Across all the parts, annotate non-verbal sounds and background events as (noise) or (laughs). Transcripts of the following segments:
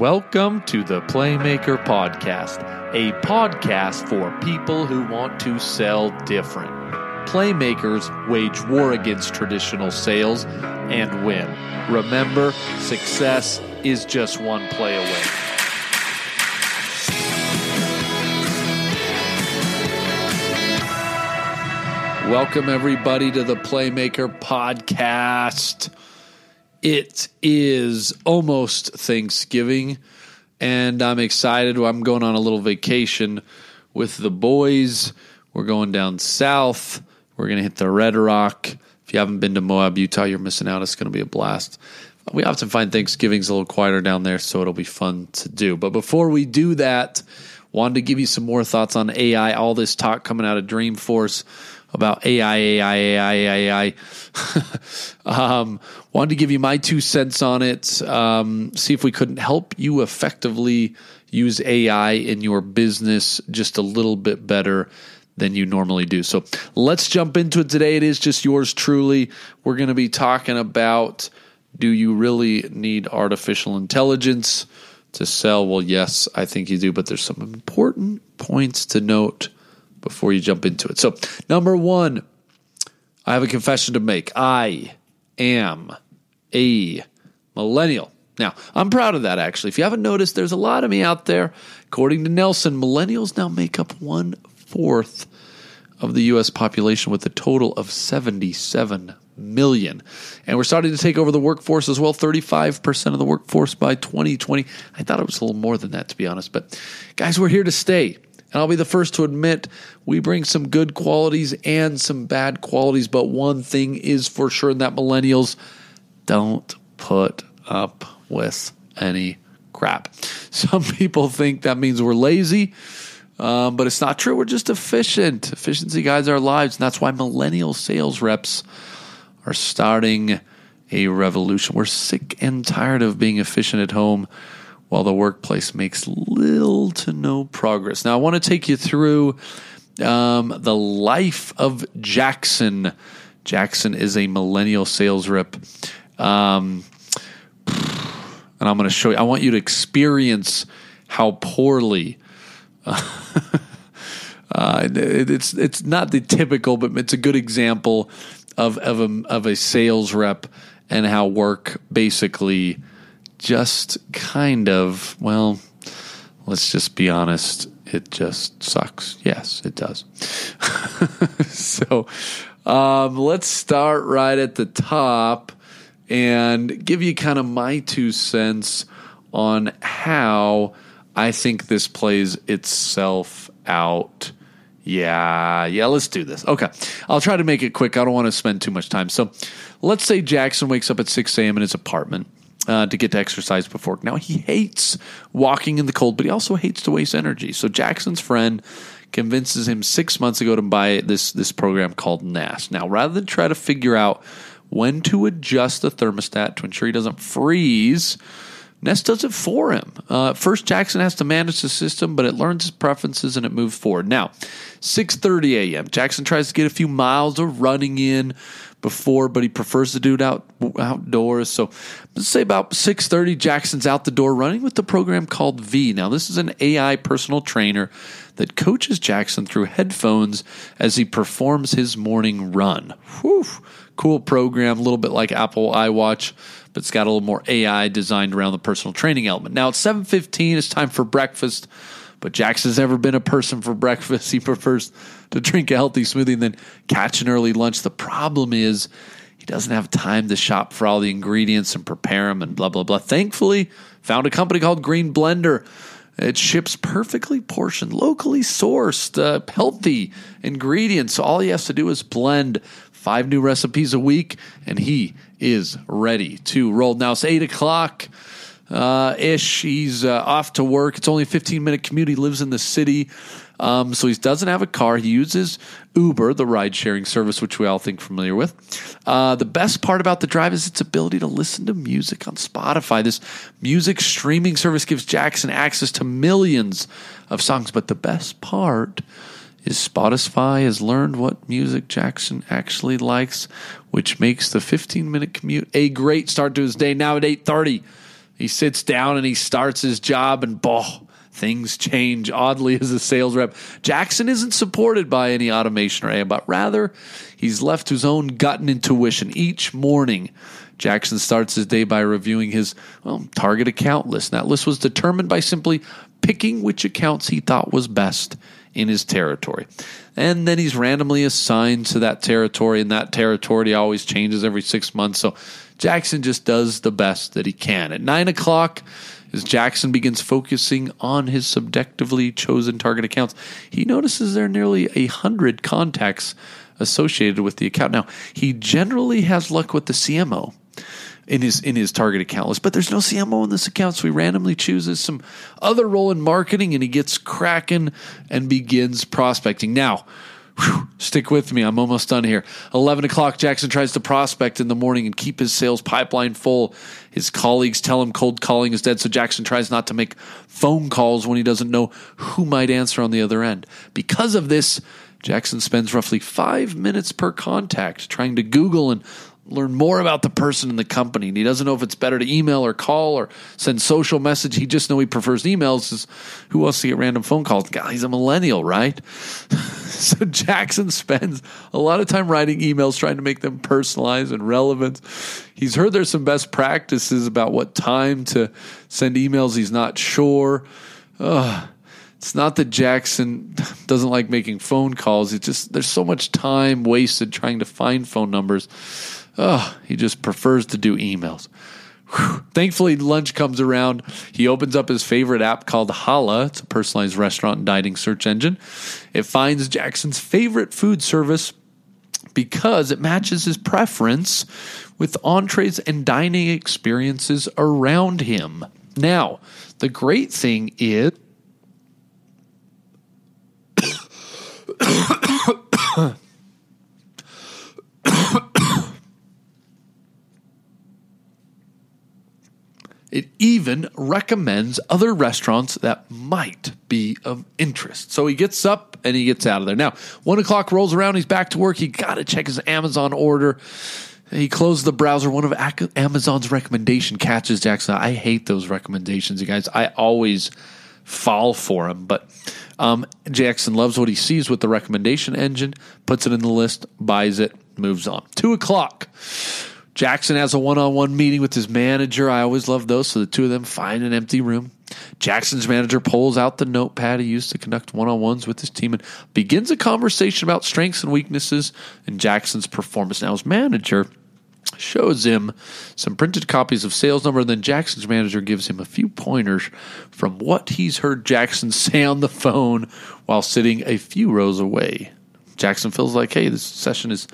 Welcome to the Playmaker Podcast, a podcast for people who want to sell different. Playmakers wage war against traditional sales and win. Remember, success is just one play away. Welcome, everybody, to the Playmaker Podcast. It is almost Thanksgiving, and I'm excited. I'm going on a little vacation with the boys. We're going down south. We're going to hit the Red Rock. If you haven't been to Moab, Utah, you're missing out. It's going to be a blast. We often find Thanksgiving's a little quieter down there, so it'll be fun to do. But before we do that, wanted to give you some more thoughts on AI. All this talk coming out of Dreamforce about AI, AI, AI, AI. (laughs) um, wanted to give you my two cents on it. Um, see if we couldn't help you effectively use AI in your business just a little bit better than you normally do. So let's jump into it today. It is just yours truly. We're going to be talking about do you really need artificial intelligence to sell? Well, yes, I think you do, but there's some important points to note before you jump into it. So, number one, I have a confession to make. I am a millennial. Now, I'm proud of that actually. If you haven't noticed, there's a lot of me out there. According to Nielsen, millennials now make up one fourth of the U.S. population with a total of 77 million. And we're starting to take over the workforce as well 35% of the workforce by 2020. I thought it was a little more than that, to be honest. But guys, we're here to stay. And I'll be the first to admit we bring some good qualities and some bad qualities, but one thing is for sure and that millennials don't put up with any crap. (laughs) Some people think that means we're lazy, um, but it's not true. We're just efficient. Efficiency guides our lives, and that's why millennial sales reps are starting a revolution. We're sick and tired of being efficient at home while the workplace makes little to no progress. Now, I want to take you through um, the life of Jackson. Jackson is a millennial sales rep. Um, and I'm going to show you, I want you to experience how poorly. (laughs) Uh, it, it's it's not the typical, but it's a good example of of a, of a sales rep and how work basically just kind of, well, let's just be honest, it just sucks. Yes, it does. (laughs) so um, let's start right at the top and give you kind of my two cents on how I think this plays itself out. Yeah, yeah, let's do this. Okay. I'll try to make it quick. I don't want to spend too much time. So let's say Jackson wakes up at 6 a.m. in his apartment uh, to get to exercise before. Now, he hates walking in the cold, but he also hates to waste energy. So, Jackson's friend convinces him six months ago to buy this, this program called Nest. Now, rather than try to figure out when to adjust the thermostat to ensure he doesn't freeze, Nest does it for him. Uh, first, Jackson has to manage the system, but it learns his preferences and it moves forward. Now, 6:30 a.m. Jackson tries to get a few miles of running in before, but he prefers to do it out outdoors. So let's say about 6:30 Jackson's out the door running with the program called Vi. Now this is an AI personal trainer that coaches Jackson through headphones as he performs his morning run. Whew. Cool program, a little bit like Apple iWatch, but it's got a little more AI designed around the personal training element. Now it's 7:15, it's time for breakfast. But Jackson's never been a person for breakfast. (laughs) He prefers to drink a healthy smoothie and then catch an early lunch. The problem is he doesn't have time to shop for all the ingredients and prepare them and blah, blah, blah. Thankfully, found a company called Green Blender. It ships perfectly portioned, locally sourced, uh, healthy ingredients. All he has to do is blend five new recipes a week, and he is ready to roll. Now it's eight o'clock uh, ish. He's uh, off to work. It's only a 15 minute commute. He lives in the city. Um, so he doesn't have a car. He uses Uber, the ride sharing service, which we all think familiar with. Uh, the best part about the drive is its ability to listen to music on Spotify. This music streaming service gives Jackson access to millions of songs. But the best part is Spotify has learned what music Jackson actually likes, which makes the 15 minute commute a great start to his day. Now at 8:30 He sits down and he starts his job, and boh, things change oddly as a sales rep. Jackson isn't supported by any automation or AI, but rather he's left to his own gut and intuition each morning. Jackson starts his day by reviewing his well, target account list. That list was determined by simply picking which accounts he thought was best in his territory. And then he's randomly assigned to that territory, and that territory always changes every six months. So Jackson just does the best that he can. At nine o'clock, as Jackson begins focusing on his subjectively chosen target accounts, he notices there are nearly a hundred contacts associated with the account. Now, he generally has luck with the CMO in his in his target account list. But there's no CMO in this account, so he randomly chooses some other role in marketing and he gets cracking and begins prospecting. Now, whew, stick with me. I'm almost done here. 11 o'clock, Jackson tries to prospect in the morning and keep his sales pipeline full. His colleagues tell him cold calling is dead, so Jackson tries not to make phone calls when he doesn't know who might answer on the other end. Because of this, Jackson spends roughly five minutes per contact trying to Google and learn more about the person in the company. And he doesn't know if it's better to email or call or send social message. He just know he prefers emails. Is who wants to get random phone calls? God, he's a millennial, right? (laughs) so Jackson spends a lot of time writing emails, trying to make them personalized and relevant. He's heard there's some best practices about what time to send emails. He's not sure. Ugh. It's not that Jackson (laughs) doesn't like making phone calls. It's just there's so much time wasted trying to find phone numbers Oh, he just prefers to do emails. Whew. Thankfully, lunch comes around. He opens up his favorite app called Halla. It's a personalized restaurant and dining search engine. It finds Jackson's favorite food service because it matches his preference with entrees and dining experiences around him. Now, the great thing is. It even recommends other restaurants that might be of interest. So he gets up and he gets out of there. Now, one o'clock rolls around, he's back to work. He got to check his Amazon order. He closed the browser. One of Amazon's recommendation catches Jackson. I hate those recommendations, you guys. I always fall for them, but um, Jackson loves what he sees with the recommendation engine, puts it in the list, buys it, moves on. Two o'clock. Jackson has a one on one meeting with his manager. I always love those. So the two of them find an empty room. Jackson's manager pulls out the notepad he used to conduct one on ones with his team and begins a conversation about strengths and weaknesses in Jackson's performance. Now, his manager shows him some printed copies of sales number, and then Jackson's manager gives him a few pointers from what he's heard Jackson (laughs) say on the phone while sitting a few rows away. Jackson feels like, hey, this session is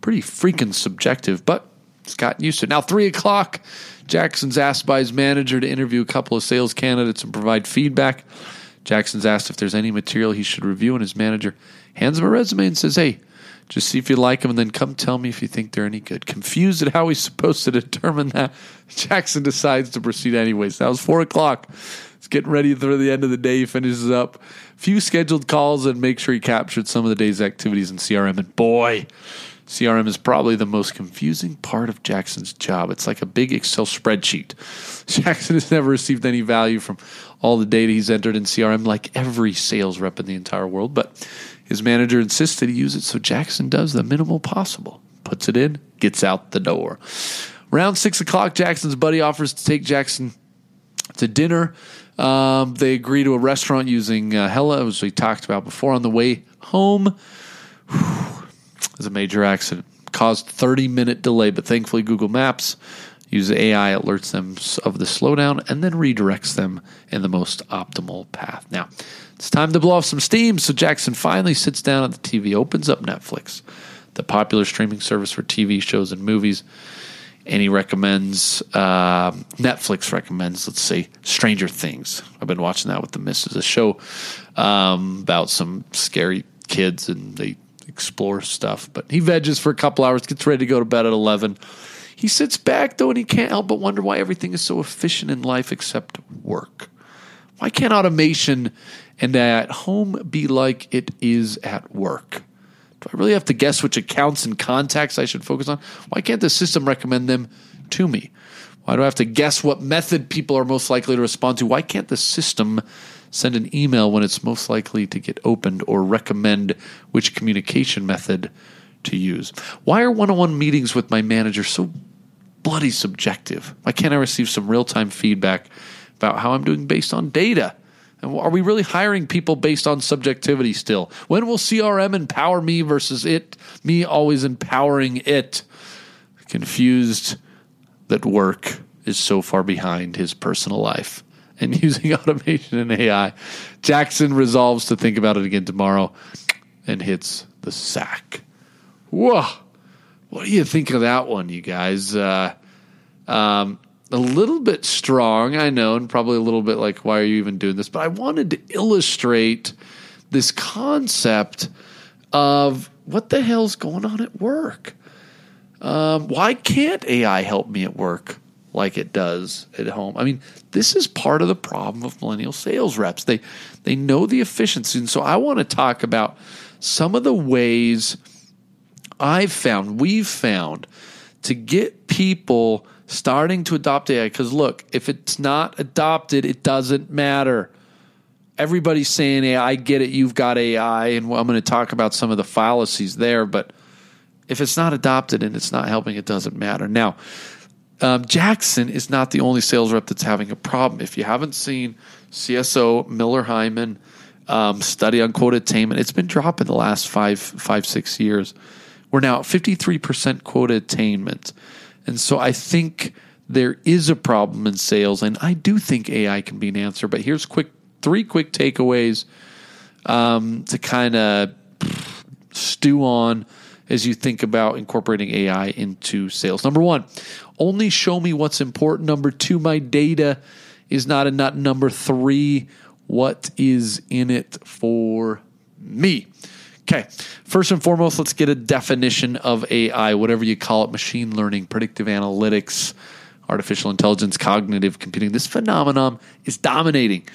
pretty freaking subjective, but gotten used to. Now, three o'clock, Jackson's asked by his manager to interview a couple of sales candidates and provide feedback. Jackson's asked if there's any material he should review, and his manager hands him a resume and says, Hey, just see if you like them and then come tell me if you think they're any good. Confused at how he's supposed to determine that, (laughs) Jackson decides to proceed anyways. That was four o'clock. He's getting ready for the end of the day. He finishes up a few scheduled calls and make sure he captured some of the day's activities in CRM. And boy, CRM is probably the most confusing part of Jackson's job. It's like a big Excel spreadsheet. (laughs) Jackson has never received any value from all the data he's entered in CRM, like every sales rep in the entire world. But his manager insists that he use it, so Jackson does the minimal possible. Puts it in, gets out the door. Around six o'clock, Jackson's buddy offers to take Jackson to dinner. Um, they agree to a restaurant using uh, Halla, as we talked about before. On the way home, whew, was a major accident. Caused 30 minute delay, but thankfully Google Maps uses AI alerts them of the slowdown and then redirects them in the most optimal path. Now, it's time to blow off some steam, so Jackson finally sits down at the TV, opens up Netflix, the popular streaming service for TV shows and movies, and he recommends uh, Netflix recommends, let's say, Stranger Things. I've been watching that with the missus, a show um, about some scary kids and they explore stuff. But he veges for a couple hours, gets ready to go to bed at 11. He sits back, though, and he can't help but wonder why everything is so efficient in life except work. Why can't automation and at home be like it is at work? Do I really have to guess which accounts and contacts I should focus on? Why can't the system recommend them to me? Why do I have to guess what method people are most likely to respond to? Why can't the system send an email when it's most likely to get opened or recommend which communication method to use? Why are one on one meetings with my manager so bloody subjective? Why can't I receive some real time feedback about how I'm doing based on data? And are we really hiring people based on subjectivity still? When will CRM empower me versus it, me always empowering it? Confused that work is so far behind his personal life (laughs) and using automation and AI. Jackson resolves to think about it again tomorrow and hits the sack. Whoa. What do you think of that one, you guys? Uh, um, a little bit strong, I know, and probably a little bit like, why are you even doing this? But I wanted to illustrate this concept of what the hell's going on at work. Um, why can't AI help me at work like it does at home? I mean, this is part of the problem of millennial sales reps. They they know the efficiency, and so I want to talk about some of the ways I've found, we've found, to get people starting to adopt AI. Because look, if it's not adopted, it doesn't matter. Everybody's saying AI. I get it. You've got AI, and I'm going to talk about some of the fallacies there. But if it's not adopted and it's not helping, it doesn't matter. Now, um, Jackson is not the only sales rep that's having a problem. If you haven't seen CSO Miller Heiman um, study on quota attainment, it's been dropping the last five, five, six years. We're now at 53% quota attainment. And so I think there is a problem in sales, and I do think AI can be an answer. But here's quick three quick takeaways um, to kind of stew on as you think about incorporating AI into sales. Number one, only show me what's important. Number two, my data is not a nut. Number three, what is in it for me? Okay, first and foremost, let's get a definition of AI, whatever you call it machine learning, predictive analytics, artificial intelligence, cognitive computing. This phenomenon is dominating.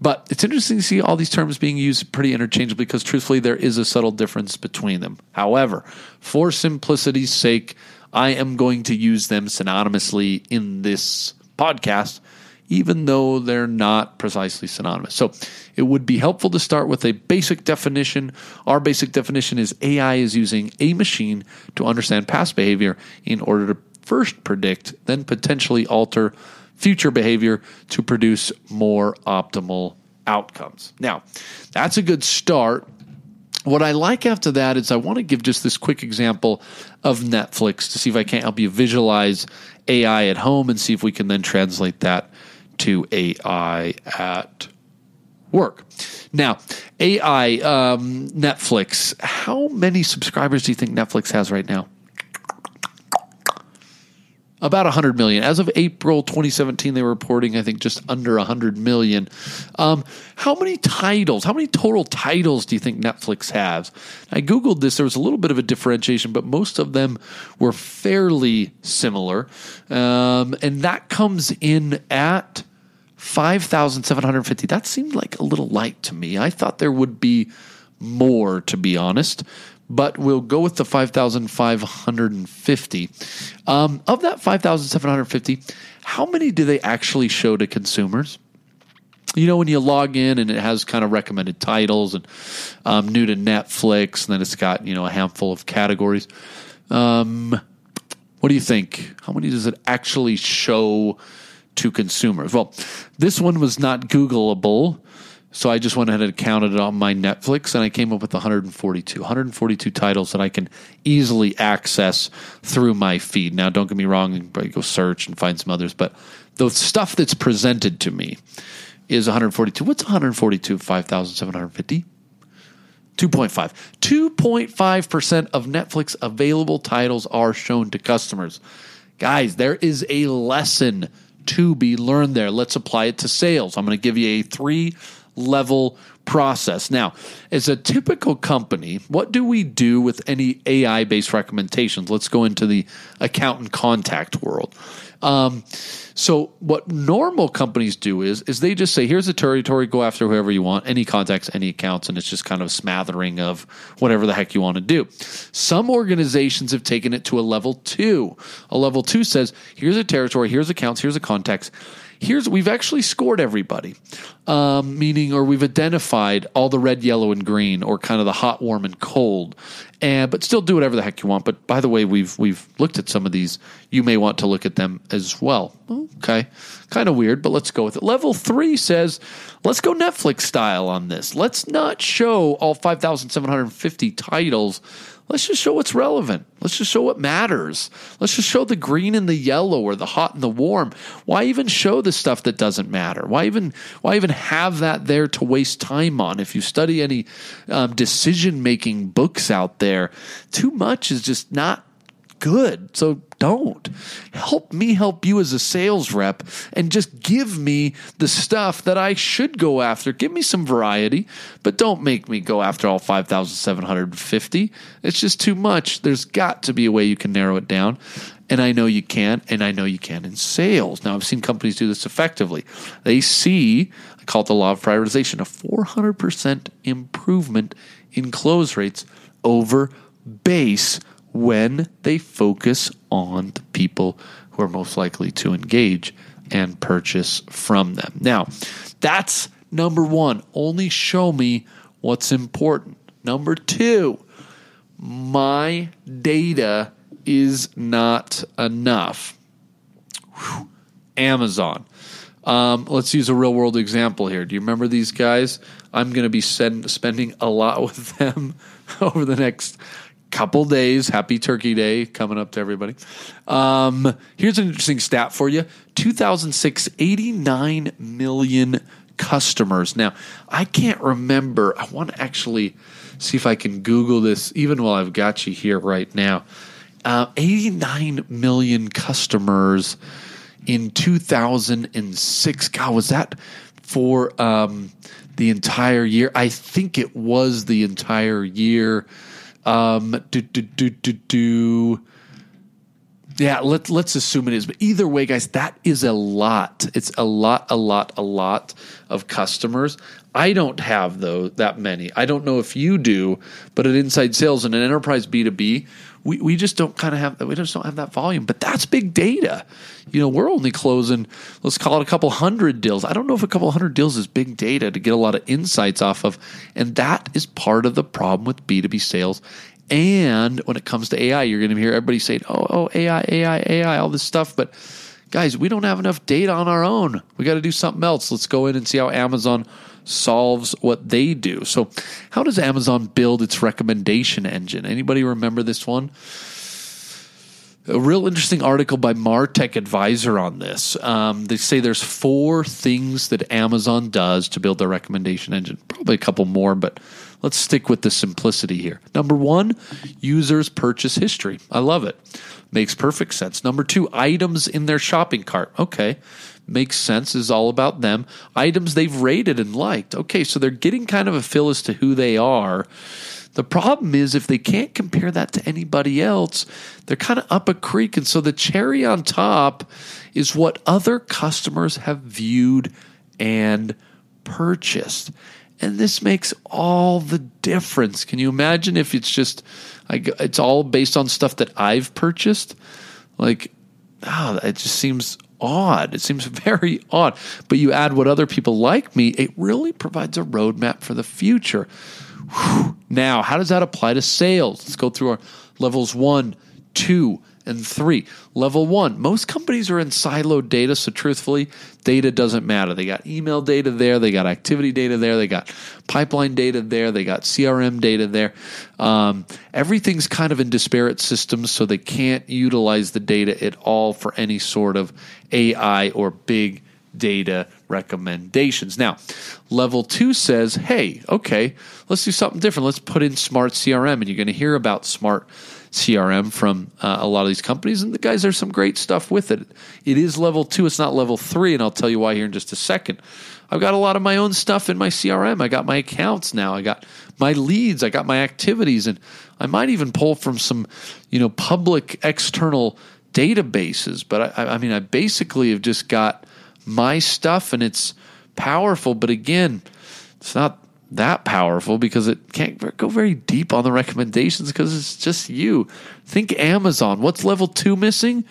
But it's interesting to see all these terms being used pretty interchangeably because, truthfully, there is a subtle difference between them. However, for simplicity's sake, I am going to use them synonymously in this podcast, even though they're not precisely synonymous. So it would be helpful to start with a basic definition. Our basic definition is AI is using a machine to understand past behavior in order to first predict, then potentially alter future behavior to produce more optimal outcomes. Now, that's a good start what I like after that is I want to give just this quick example of Netflix to see if I can't help you visualize AI at home and see if we can then translate that to AI at work. Now, AI, um, Netflix, how many subscribers do you think Netflix has right now? About 100 million. As of April 2017, they were reporting, I think, just under 100 million. Um, how many titles, how many total titles do you think Netflix has? I Googled this. There was a little bit of a differentiation, but most of them were fairly similar. Um, and that comes in at 5,750. That seemed like a little light to me. I thought there would be more, to be honest but we'll go with the 5,550. Um, of that 5,750, how many do they actually show to consumers? You know, when you log in and it has kind of recommended titles and um, new to Netflix, and then it's got, you know, a handful of categories. Um, what do you think? How many does it actually show to consumers? Well, this one was not Googleable. So I just went ahead and counted it on my Netflix and I came up with 142. 142 titles that I can easily access through my feed. Now, don't get me wrong, I go search and find some others, but the stuff that's presented to me is 142. What's 142 of 5,750? 2.5. 2.5% of Netflix available titles are shown to customers. Guys, there is a lesson to be learned there. Let's apply it to sales. I'm going to give you a three level process. Now, as a typical company, what do we do with any AI based recommendations? Let's go into the accountant contact world. Um, so what normal companies do is is they just say, here's a territory, go after whoever you want, any contacts, any accounts, and it's just kind of a smattering of whatever the heck you want to do. Some organizations have taken it to a level two. A level two says, here's a territory, here's accounts, here's a contacts here's we've actually scored everybody, um, meaning or we've identified all the red, yellow, and green, or kind of the hot, warm, and cold, and but still do whatever the heck you want. But by the way, we've we've looked at some of these. You may want to look at them as well. Okay, kind of weird, but let's go with it. Level three says, let's go Netflix style on this. Let's not show all five thousand seven hundred fifty titles Let's just show what's relevant. Let's just show what matters. Let's just show the green and the yellow or the hot and the warm. Why even show the stuff that doesn't matter? Why even why even have that there to waste time on? If you study any um, decision making books out there, too much is just not good. So don't. Help me help you as a sales rep and just give me the stuff that I should go after. Give me some variety, but don't make me go after all 5,750. It's just too much. There's got to be a way you can narrow it down. And I know you can, and I know you can in sales. Now, I've seen companies do this effectively. They see, I call it the law of prioritization, a 400% improvement in close rates over base when they focus on the people who are most likely to engage and purchase from them. Now, that's number one. Only show me what's important. Number two, my data is not enough. Whew. Amazon. Um, let's use a real world example here. Do you remember these guys? I'm going to be send, spending a lot (laughs) with them over the next couple days. Happy Turkey Day coming up to everybody. Um, here's an interesting stat for you 2006, 89 million customers. Now, I can't remember. I want to actually see if I can Google this, even while I've got you here right now. Uh, 89 million customers in 2006. God, was that for um, the entire year? I think it was the entire year. Um, do, do, do, do, do. Yeah, let, let's assume it is. But either way, guys, that is a lot. It's a lot, a lot, a lot of customers. I don't have though that many. I don't know if you do, but at Inside Sales and an enterprise B2B, we, we just don't kind of have we just don't have that volume. But that's big data. You know, we're only closing, let's call it a couple hundred deals. I don't know if a couple hundred deals is big data to get a lot of insights off of. And that is part of the problem with B2B sales. And when it comes to AI, you're going to hear everybody saying, oh, oh, AI, AI, AI, all this stuff. But guys, we don't have enough data on our own. We got to do something else. Let's go in and see how Amazon solves what they do. So, how does Amazon build its recommendation engine? Anybody remember this one? A real interesting article by Martech Advisor on this. Um, they say there's four things that Amazon does to build their recommendation engine. Probably a couple more, but let's stick with the simplicity here. Number one, users' purchase history. I love it. Makes perfect sense. Number two, items in their shopping cart. Okay makes sense is all about them. Items they've rated and liked. Okay, so they're getting kind of a feel as to who they are. The problem is if they can't compare that to anybody else, they're kind of up a creek. And so the cherry on top is what other customers have viewed and purchased. And this makes all the difference. Can you imagine if it's just like it's all based on stuff that I've purchased? Like, ah, oh, it just seems odd. It seems (laughs) very odd. But you add what other people like me, it really provides a roadmap for the future. Whew. Now, how does that apply to sales? Let's go through our levels one, two, and three. Level one, most companies are in siloed data, so truthfully, data doesn't matter. They got email data there, they got activity data there, they got pipeline data there, they got CRM data there. Um, everything's kind of in disparate systems, so they can't utilize the data at all for any sort of AI or big data recommendations. Now, level two says, hey, okay, let's do something different. Let's put in smart CRM, and you're going to hear about smart CRM from uh, a lot of these companies. And the guys, there's some great stuff with it. It is level two, it's not level three, and I'll tell you why here in just a second. I've got a lot of my own stuff in my CRM. I got my accounts now. I got my leads. I got my activities, and I might even pull from some, you know, public external databases. But I, I mean, I basically have just got my stuff, and it's powerful. But again, it's not that powerful because it can't go very deep on the recommendations because it's just you. Think Amazon. What's level two missing?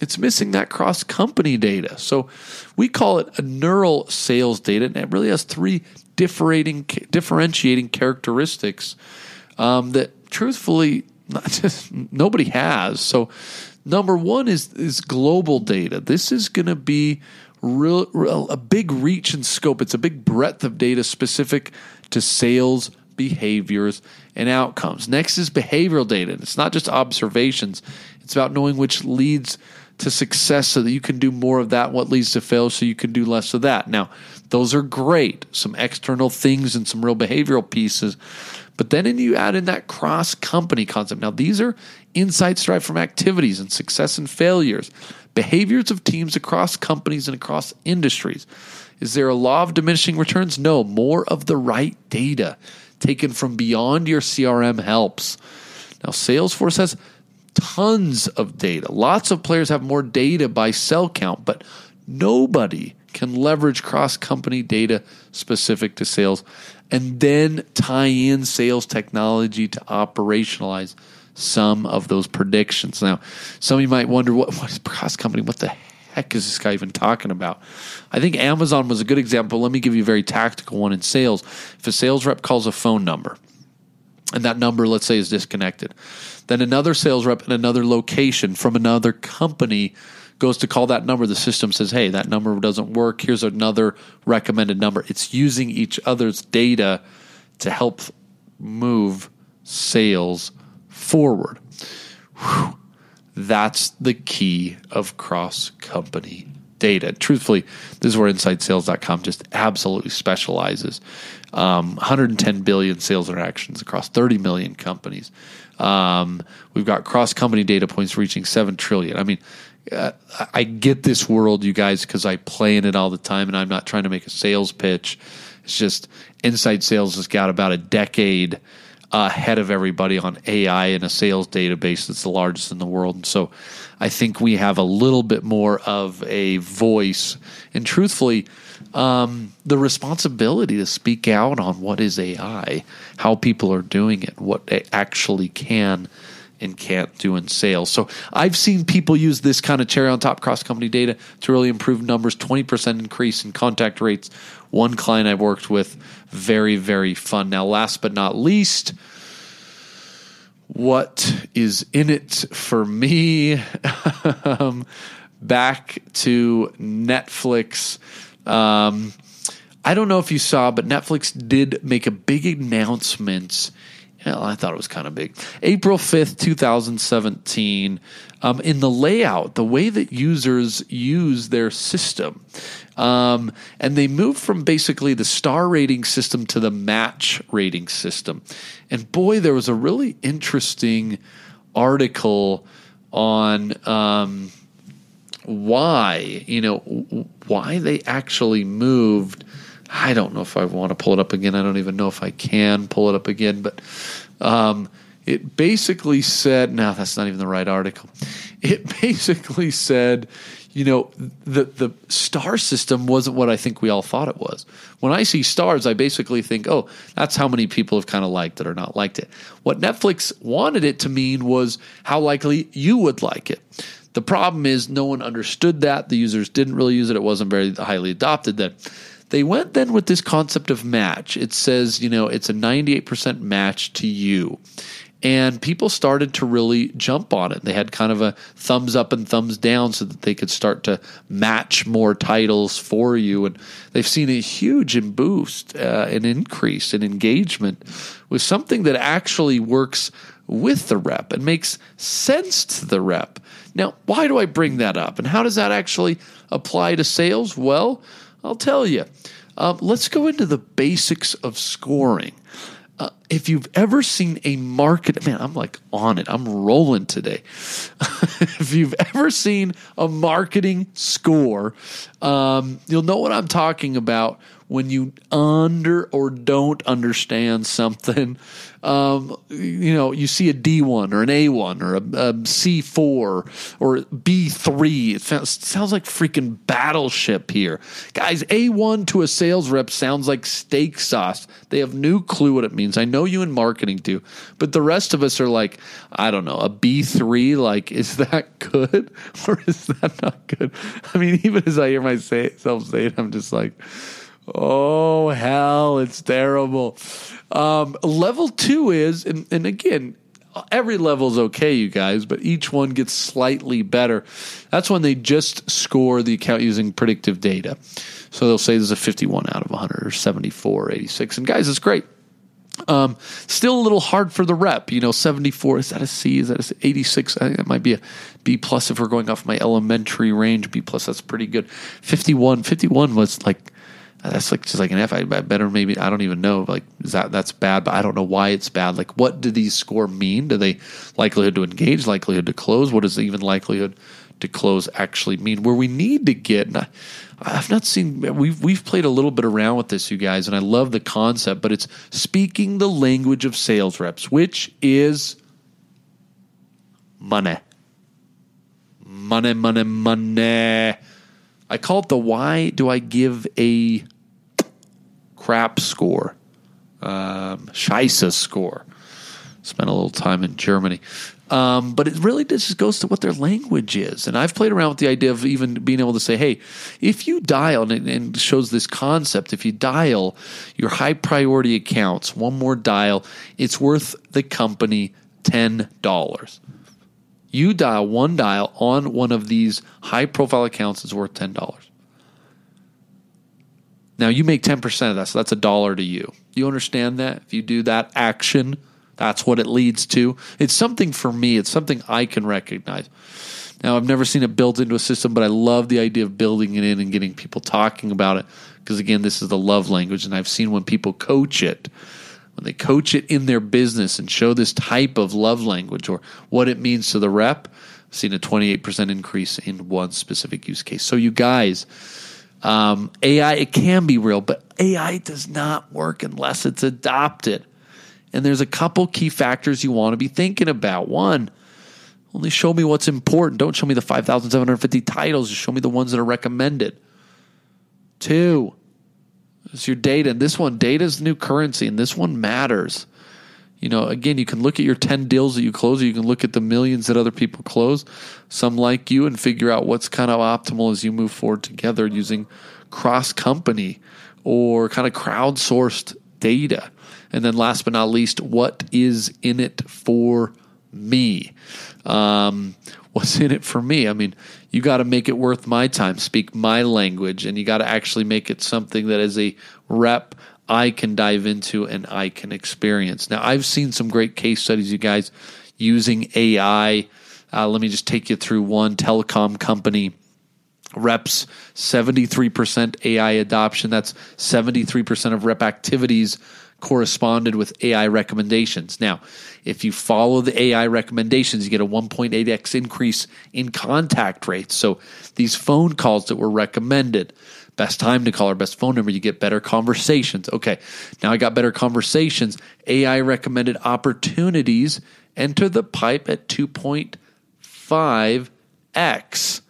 It's missing that cross company data. So we call it a neural sales data, and it really has three differentiating characteristics um, that truthfully (laughs) not just, nobody has. So number one is is global data. This is going to be real, real, a big reach and scope. It's a big breadth of data specific to sales behaviors and outcomes. Next is behavioral data. It's not just observations. It's about knowing which leads to success so that you can do more of that, what leads to fail so you can do less of that. Now, those are great, some external things and some real behavioral pieces. But then you add in that cross company concept. Now, these are insights derived from activities and success and failures, behaviors of teams across companies and across industries. Is there a law of diminishing returns? No, more of the right data taken from beyond your CRM helps. Now, Salesforce has tons of data. Lots of players have more data by cell count, but nobody can leverage cross company data specific to sales and then tie in sales technology to operationalize some of those predictions. Now, some of you might wonder what, what is cross company? What the heck is this guy even talking about? I think Amazon was a good example. Let me give you a very tactical one in sales. If a sales rep calls a phone number, and that number, let's say, is disconnected, then another sales rep in another location from another company goes to call that number. The system says, hey, that number doesn't work. Here's another recommended number. It's using each other's data to help move sales forward. Whew. That's the key of cross company data. Truthfully, this is where InsideSales.com just absolutely specializes. Um, 110 billion sales interactions across 30 million companies. Um, we've got cross company data points reaching 7 trillion. I mean, uh, I get this world, you guys, because I play in it all the time, and I'm not trying to make a sales pitch. It's just inside sales has got about a decade ahead of everybody on AI in a sales database that's the largest in the world. And so I think we have a little bit more of a voice and truthfully, um, the responsibility to speak out on what is AI, how people are doing it, what it actually can and can't do in sales. So I've seen people use this kind of cherry on top cross company data to really improve numbers, 20% increase in contact rates. One client I've worked with, very, very fun. Now, last but not least, what is in it for me? (laughs) um, back to Netflix. Um, I don't know if you saw, but Netflix did make a big announcement I thought it was kind of big. April 5th, 2017. Um, in the layout, the way that users use their system. Um, and they moved from basically the star rating system to the match rating system. And boy, there was a really interesting article on um, why, you know, why they actually moved I don't know if I want to pull it up again. I don't even know if I can pull it up again, but um, it basically said, no, that's not even the right article. It (laughs) basically said, you know, the the star system wasn't what I think we all thought it was. When I see stars, I basically think, oh, that's how many people have kind of liked it or not liked it. What Netflix wanted it to mean was how likely you would like it. The problem is no one understood that. The users didn't really use it. It wasn't very highly adopted. That they went then with this concept of match. It says, you know, it's a 98% match to you. And people started to really jump on it. They had kind of a thumbs up and thumbs down so that they could start to match more titles for you. And they've seen a huge boost, uh, an increase in engagement with something that actually works with the rep and makes sense to the rep. Now, why do I bring that up? And how does that actually apply to sales? Well, I'll tell you. Um, let's go into the basics of scoring. Uh, if you've ever seen a market, man, I'm like on it. I'm rolling today. (laughs) if you've ever seen a marketing score, um, you'll know what I'm talking about when you under or don't understand something. Um, you know, you see a D1 or an A1 or a a C4 or B3. It sounds, sounds like freaking battleship here. Guys, A1 to a sales rep sounds like steak sauce. They have no clue what it means. I know you in marketing do, but the rest of us are like, I don't know, a B3, like, is that good (laughs) or is that not good? I mean, even as I hear myself say it, I'm just like, oh, hell, it's terrible. Um, level two is, and, and again, every level is okay, you guys, but each one gets slightly better. That's when they just score the account using predictive data. So they'll say there's a 51 out of 100 or 74 86. And guys, it's great. Um, still a little hard for the rep. You know, 74, is that a C? Is that a 86? I think that might be a B plus if we're going off my elementary range. B plus, that's pretty good. 51, 51 was like, that's like just like an F. I better maybe I don't even know. Like is that that's bad, but I don't know why it's bad. Like what do these score mean? Do they likelihood to engage, likelihood to close? What does even likelihood to close actually mean? Where we need to get. I, I've not seen we've we've played a little bit around with this, you guys, and I love the concept. But it's speaking the language of sales reps, which is money, money, money, money. I call it the why do I give a crap score, um, Scheisse score. Spent a little time in Germany. Um, but it really just goes to what their language is. And I've played around with the idea of even being able to say, hey, if you dial, and it shows this concept, if you dial your high priority accounts, one more dial, it's worth the company $10. You dial one dial on one of these high profile accounts is worth $10. Now you make 10% of that, so that's a dollar to you. You understand that? If you do that action, that's what it leads to. It's something for me, it's something I can recognize. Now, I've never seen it built into a system, but I love the idea of building it in and getting people talking about it. Because again, this is the love language, and I've seen when people coach it, when they coach it in their business and show this type of love language or what it means to the rep, I've seen a 28% increase in one specific use case. So, you guys, um, AI, it can be real, but AI does not work unless it's adopted. And there's a couple key factors you want to be thinking about. One, only show me what's important. Don't show me the 5,750 titles. Just show me the ones that are recommended. Two, it's your data. And this one, data is new currency, and this one matters. You know, again, you can look at your 10 deals that you close, or you can look at the millions that other people close, some like you, and figure out what's kind of optimal as you move forward together using cross company or kind of crowdsourced data. And then last but not least, what is in it for me? Um, what's in it for me? I mean, you got to make it worth my time, speak my language, and you got to actually make it something that as a rep I can dive into and I can experience. Now, I've seen some great case studies, you guys, using AI. Uh, let me just take you through one telecom company. Reps 73% AI adoption. That's 73% of rep activities corresponded with AI recommendations. Now, if you follow the AI recommendations, you get a 1.8x increase in contact rates. So these phone calls that were recommended, best time to call or best phone number, you get better conversations. Okay, now I got better conversations. AI recommended opportunities enter the pipe at 2.5x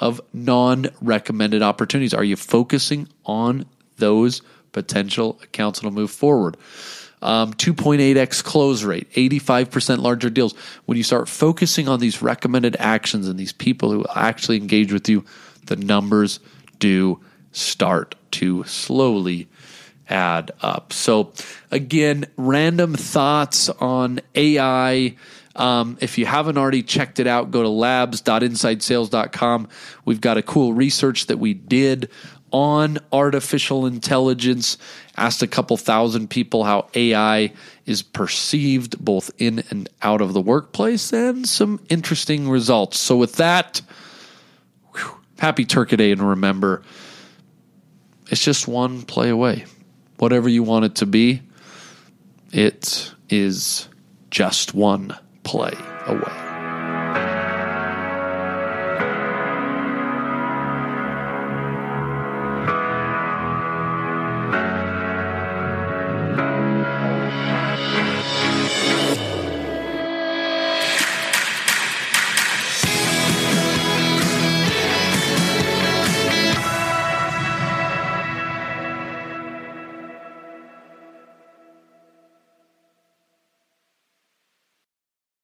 of non recommended opportunities. Are you focusing on those potential accounts that'll move forward? Um, 2.8x close rate, 85% larger deals. When you start focusing on these recommended actions and these people who actually engage with you, the numbers do start to slowly add up. So, again, random thoughts on AI. Um, if you haven't already checked it out, go to labs.insidesales.com. We've got a cool research that we did on artificial intelligence, asked a couple thousand people how AI is perceived both in and out of the workplace, and some interesting results. So, with that, whew, happy Turkey Day, and remember, it's just one play away. Whatever you want it to be, it is just one play away.